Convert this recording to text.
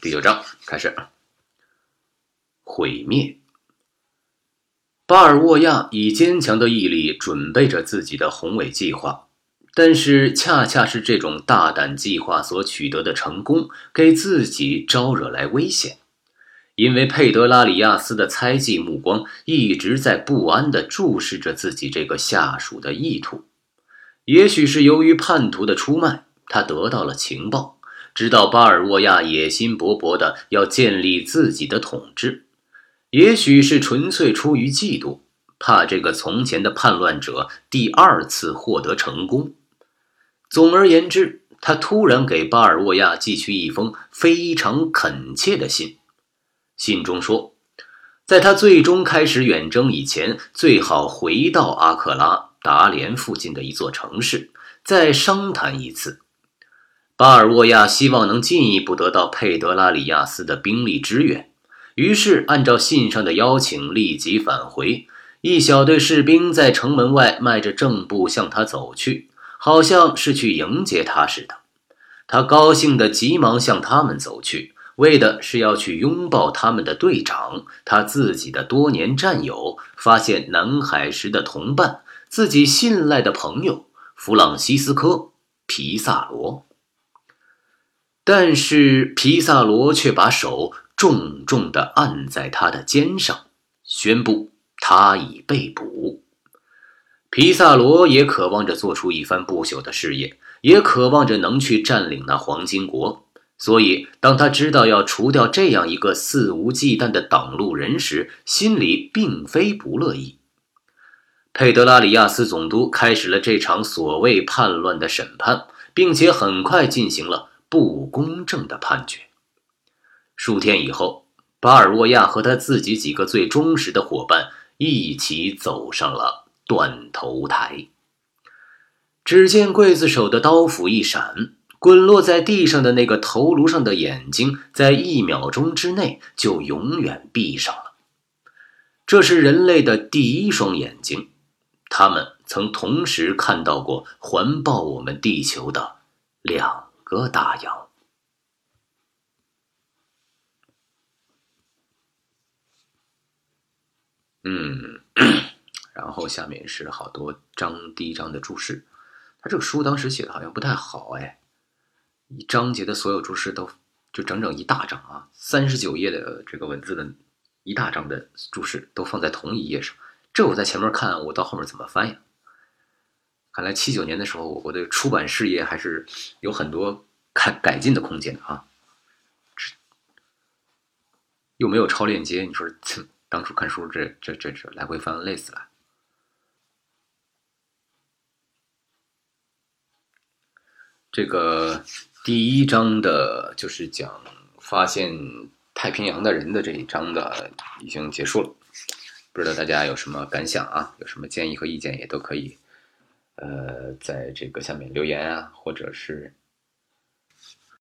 第九章开始。毁灭。巴尔沃亚以坚强的毅力准备着自己的宏伟计划，但是恰恰是这种大胆计划所取得的成功，给自己招惹来危险。因为佩德拉里亚斯的猜忌目光一直在不安地注视着自己这个下属的意图。也许是由于叛徒的出卖，他得到了情报，知道巴尔沃亚野心勃勃地要建立自己的统治。也许是纯粹出于嫉妒，怕这个从前的叛乱者第二次获得成功。总而言之，他突然给巴尔沃亚寄去一封非常恳切的信。信中说，在他最终开始远征以前，最好回到阿克拉达连附近的一座城市，再商谈一次。巴尔沃亚希望能进一步得到佩德拉里亚斯的兵力支援。于是，按照信上的邀请，立即返回。一小队士兵在城门外迈着正步向他走去，好像是去迎接他似的。他高兴地急忙向他们走去，为的是要去拥抱他们的队长，他自己的多年战友，发现南海时的同伴，自己信赖的朋友弗朗西斯科·皮萨罗。但是皮萨罗却把手。重重地按在他的肩上，宣布他已被捕。皮萨罗也渴望着做出一番不朽的事业，也渴望着能去占领那黄金国。所以，当他知道要除掉这样一个肆无忌惮的挡路人时，心里并非不乐意。佩德拉里亚斯总督开始了这场所谓叛乱的审判，并且很快进行了不公正的判决。数天以后，巴尔沃亚和他自己几个最忠实的伙伴一起走上了断头台。只见刽子手的刀斧一闪，滚落在地上的那个头颅上的眼睛，在一秒钟之内就永远闭上了。这是人类的第一双眼睛，他们曾同时看到过环抱我们地球的两个大洋。嗯，然后下面是好多章，第一章的注释。他这个书当时写的好像不太好哎，一章节的所有注释都就整整一大章啊，三十九页的这个文字的一大章的注释都放在同一页上。这我在前面看，我到后面怎么翻呀？看来七九年的时候，我国的出版事业还是有很多改改进的空间啊。又没有超链接，你说？当初看书，这这这这来回翻，累死了。这个第一章的，就是讲发现太平洋的人的这一章的，已经结束了。不知道大家有什么感想啊？有什么建议和意见，也都可以，呃，在这个下面留言啊，或者是